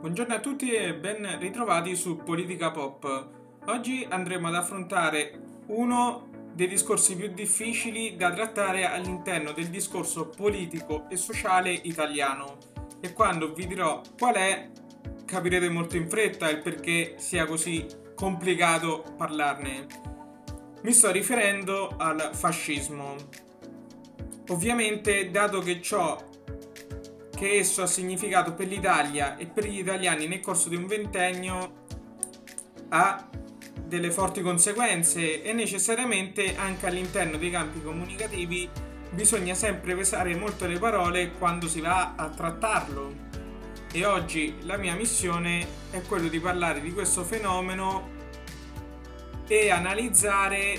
Buongiorno a tutti e ben ritrovati su Politica Pop. Oggi andremo ad affrontare uno dei discorsi più difficili da trattare all'interno del discorso politico e sociale italiano. E quando vi dirò qual è, capirete molto in fretta il perché sia così complicato parlarne. Mi sto riferendo al fascismo. Ovviamente, dato che ciò che esso ha significato per l'Italia e per gli italiani nel corso di un ventennio ha delle forti conseguenze e necessariamente anche all'interno dei campi comunicativi bisogna sempre pesare molto le parole quando si va a trattarlo. E oggi la mia missione è quello di parlare di questo fenomeno e analizzare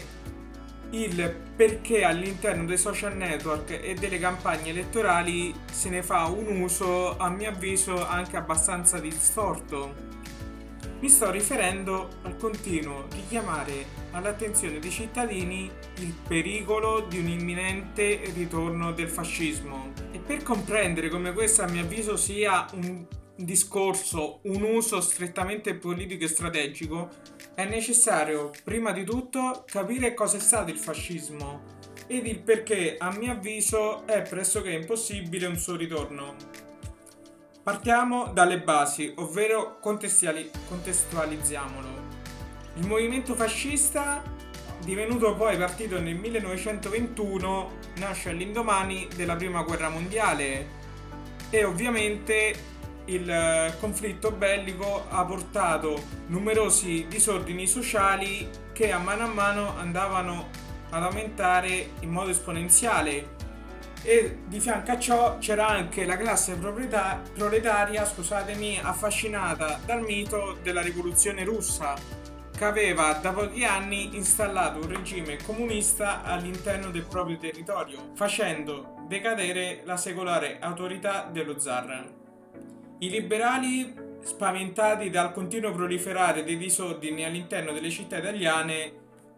il perché all'interno dei social network e delle campagne elettorali se ne fa un uso a mio avviso anche abbastanza distorto. Mi sto riferendo al continuo richiamare all'attenzione dei cittadini il pericolo di un imminente ritorno del fascismo. E per comprendere come questo a mio avviso sia un discorso, un uso strettamente politico e strategico, è necessario prima di tutto capire cosa è stato il fascismo ed il perché a mio avviso è pressoché impossibile un suo ritorno. Partiamo dalle basi, ovvero contestualizziamolo. Il movimento fascista, divenuto poi partito nel 1921, nasce all'indomani della Prima Guerra Mondiale e ovviamente il eh, conflitto bellico ha portato numerosi disordini sociali che a mano a mano andavano ad aumentare in modo esponenziale e di fianco a ciò c'era anche la classe proletaria, scusatemi, affascinata dal mito della rivoluzione russa che aveva da pochi anni installato un regime comunista all'interno del proprio territorio, facendo decadere la secolare autorità dello zar. I liberali, spaventati dal continuo proliferare dei disordini all'interno delle città italiane,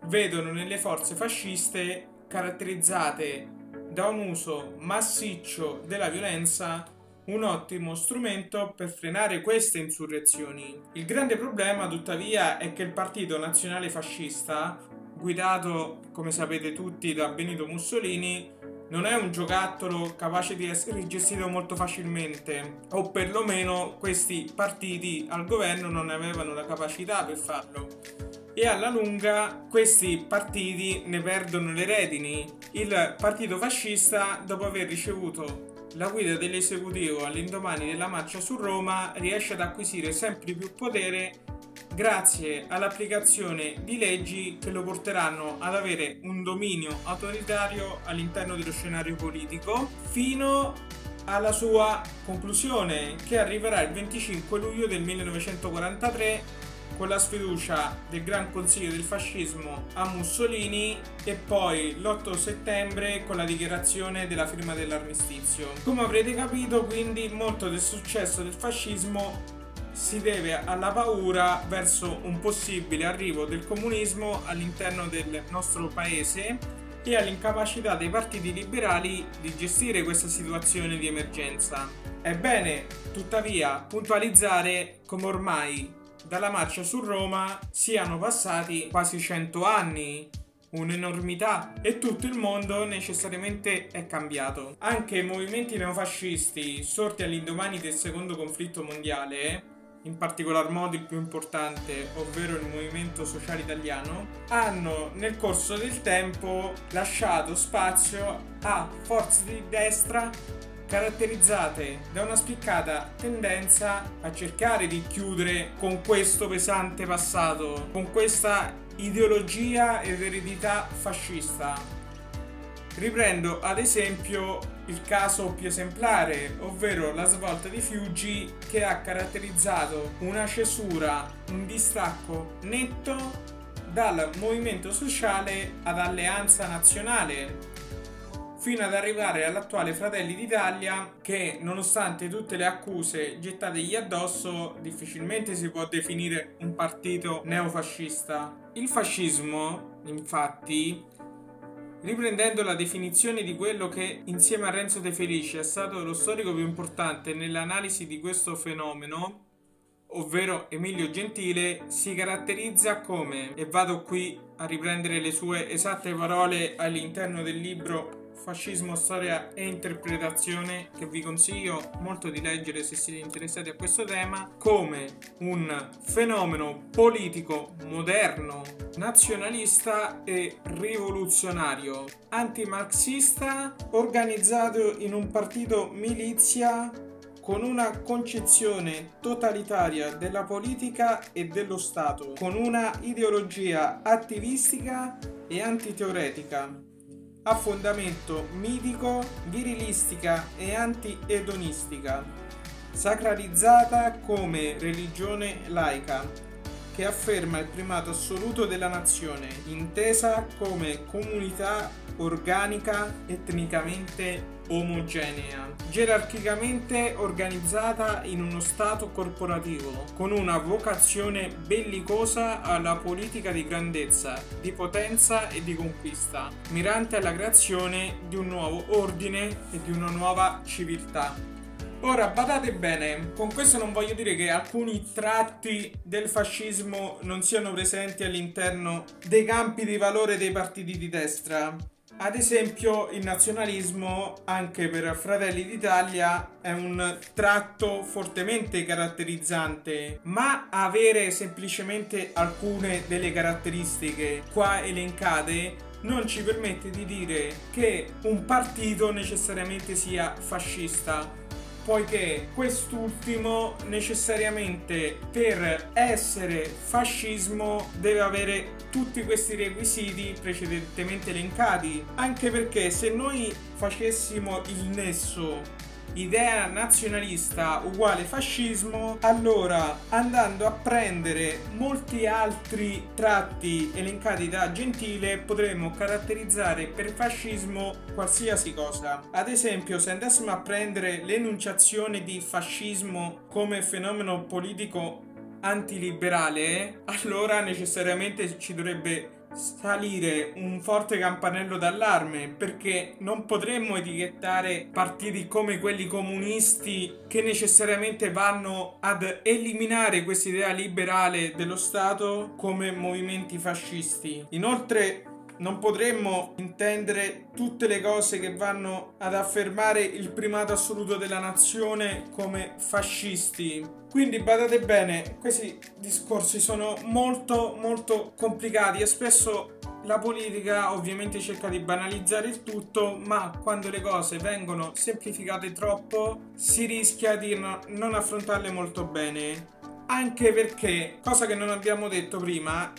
vedono nelle forze fasciste caratterizzate da un uso massiccio della violenza un ottimo strumento per frenare queste insurrezioni. Il grande problema, tuttavia, è che il Partito Nazionale Fascista, guidato, come sapete tutti, da Benito Mussolini, non è un giocattolo capace di essere gestito molto facilmente o perlomeno questi partiti al governo non avevano la capacità per farlo e alla lunga questi partiti ne perdono le redini. Il partito fascista, dopo aver ricevuto la guida dell'esecutivo all'indomani della marcia su Roma, riesce ad acquisire sempre più potere grazie all'applicazione di leggi che lo porteranno ad avere un dominio autoritario all'interno dello scenario politico fino alla sua conclusione che arriverà il 25 luglio del 1943 con la sfiducia del Gran Consiglio del Fascismo a Mussolini e poi l'8 settembre con la dichiarazione della firma dell'armistizio. Come avrete capito quindi molto del successo del fascismo si deve alla paura verso un possibile arrivo del comunismo all'interno del nostro paese e all'incapacità dei partiti liberali di gestire questa situazione di emergenza. È bene, tuttavia, puntualizzare come ormai dalla marcia su Roma siano passati quasi 100 anni, un'enormità e tutto il mondo necessariamente è cambiato. Anche i movimenti neofascisti sorti all'indomani del secondo conflitto mondiale in particolar modo il più importante, ovvero il movimento sociale italiano, hanno nel corso del tempo lasciato spazio a forze di destra caratterizzate da una spiccata tendenza a cercare di chiudere con questo pesante passato, con questa ideologia ed eredità fascista. Riprendo ad esempio il caso più esemplare, ovvero la svolta di Fiuggi che ha caratterizzato una cesura, un distacco netto dal movimento sociale ad alleanza nazionale, fino ad arrivare all'attuale Fratelli d'Italia che, nonostante tutte le accuse gettategli addosso, difficilmente si può definire un partito neofascista. Il fascismo, infatti, Riprendendo la definizione di quello che insieme a Renzo De Felici è stato lo storico più importante nell'analisi di questo fenomeno, ovvero Emilio Gentile, si caratterizza come, e vado qui a riprendere le sue esatte parole all'interno del libro Fascismo, storia e interpretazione che vi consiglio molto di leggere se siete interessati a questo tema, come un fenomeno politico moderno, nazionalista e rivoluzionario, antimarxista, organizzato in un partito milizia con una concezione totalitaria della politica e dello Stato, con una ideologia attivistica e antiteoretica ha fondamento mitico, virilistica e anti-edonistica, sacralizzata come religione laica, che afferma il primato assoluto della nazione, intesa come comunità organica etnicamente omogenea, gerarchicamente organizzata in uno stato corporativo, con una vocazione bellicosa alla politica di grandezza, di potenza e di conquista, mirante alla creazione di un nuovo ordine e di una nuova civiltà. Ora, badate bene, con questo non voglio dire che alcuni tratti del fascismo non siano presenti all'interno dei campi di valore dei partiti di destra. Ad esempio, il nazionalismo, anche per Fratelli d'Italia, è un tratto fortemente caratterizzante, ma avere semplicemente alcune delle caratteristiche qua elencate non ci permette di dire che un partito necessariamente sia fascista poiché quest'ultimo necessariamente per essere fascismo deve avere tutti questi requisiti precedentemente elencati, anche perché se noi facessimo il nesso idea nazionalista uguale fascismo, allora andando a prendere molti altri tratti elencati da Gentile potremmo caratterizzare per fascismo qualsiasi cosa. Ad esempio, se andassimo a prendere l'enunciazione di fascismo come fenomeno politico antiliberale, allora necessariamente ci dovrebbe salire un forte campanello d'allarme perché non potremmo etichettare partiti come quelli comunisti che necessariamente vanno ad eliminare questa idea liberale dello Stato come movimenti fascisti. Inoltre non potremmo intendere tutte le cose che vanno ad affermare il primato assoluto della nazione come fascisti. Quindi badate bene, questi discorsi sono molto molto complicati e spesso la politica ovviamente cerca di banalizzare il tutto, ma quando le cose vengono semplificate troppo si rischia di no, non affrontarle molto bene. Anche perché, cosa che non abbiamo detto prima,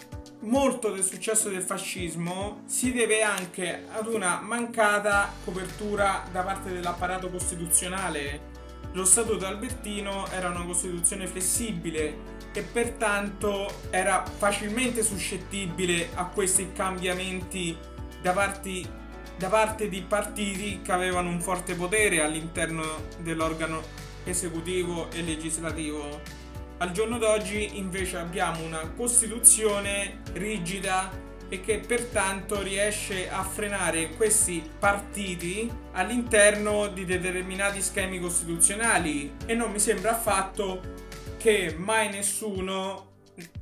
molto del successo del fascismo si deve anche ad una mancata copertura da parte dell'apparato costituzionale. Lo Statuto Albertino era una Costituzione flessibile e pertanto era facilmente suscettibile a questi cambiamenti da, parti, da parte di partiti che avevano un forte potere all'interno dell'organo esecutivo e legislativo. Al giorno d'oggi invece abbiamo una Costituzione rigida e che pertanto riesce a frenare questi partiti all'interno di determinati schemi costituzionali. E non mi sembra affatto che mai nessuno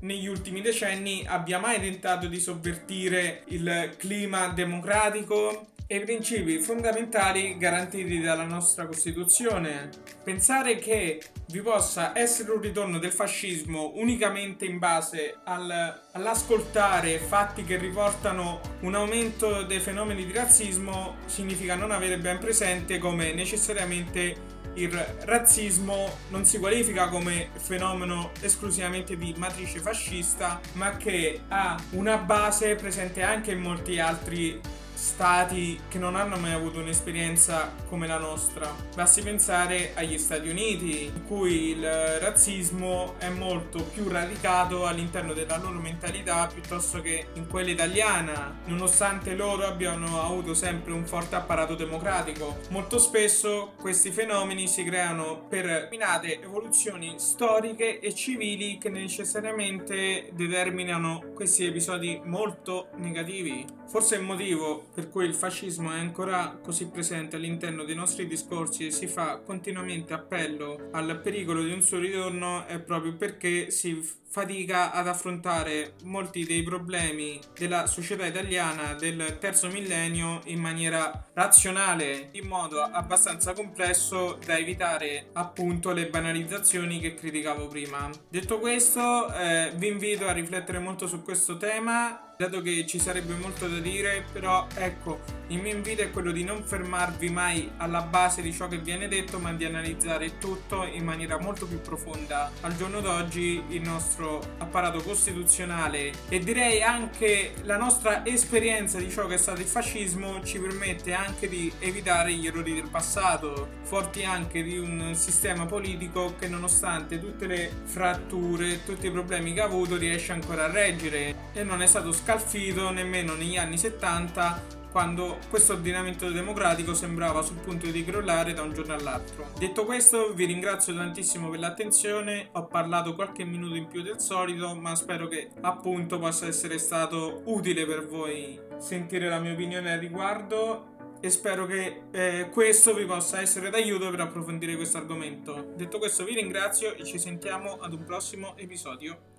negli ultimi decenni abbia mai tentato di sovvertire il clima democratico e i principi fondamentali garantiti dalla nostra Costituzione. Pensare che vi possa essere un ritorno del fascismo unicamente in base al, all'ascoltare fatti che riportano un aumento dei fenomeni di razzismo significa non avere ben presente come necessariamente il razzismo non si qualifica come fenomeno esclusivamente di matrice fascista, ma che ha una base presente anche in molti altri stati che non hanno mai avuto un'esperienza come la nostra. Basti pensare agli Stati Uniti, in cui il razzismo è molto più radicato all'interno della loro mentalità piuttosto che in quella italiana, nonostante loro abbiano avuto sempre un forte apparato democratico. Molto spesso questi fenomeni si creano per determinate evoluzioni storiche e civili che necessariamente determinano questi episodi molto negativi. Forse il motivo per cui il fascismo è ancora così presente all'interno dei nostri discorsi e si fa continuamente appello al pericolo di un suo ritorno è proprio perché si fatica ad affrontare molti dei problemi della società italiana del terzo millennio in maniera razionale, in modo abbastanza complesso da evitare appunto le banalizzazioni che criticavo prima. Detto questo, eh, vi invito a riflettere molto su questo tema dato che ci sarebbe molto da dire, però ecco, il mio invito è quello di non fermarvi mai alla base di ciò che viene detto, ma di analizzare tutto in maniera molto più profonda. Al giorno d'oggi il nostro apparato costituzionale e direi anche la nostra esperienza di ciò che è stato il fascismo ci permette anche di evitare gli errori del passato, forti anche di un sistema politico che nonostante tutte le fratture, tutti i problemi che ha avuto riesce ancora a reggere e non è stato scappato scalfito nemmeno negli anni 70 quando questo ordinamento democratico sembrava sul punto di crollare da un giorno all'altro. Detto questo, vi ringrazio tantissimo per l'attenzione, ho parlato qualche minuto in più del solito, ma spero che appunto possa essere stato utile per voi sentire la mia opinione al riguardo e spero che eh, questo vi possa essere d'aiuto per approfondire questo argomento. Detto questo vi ringrazio e ci sentiamo ad un prossimo episodio.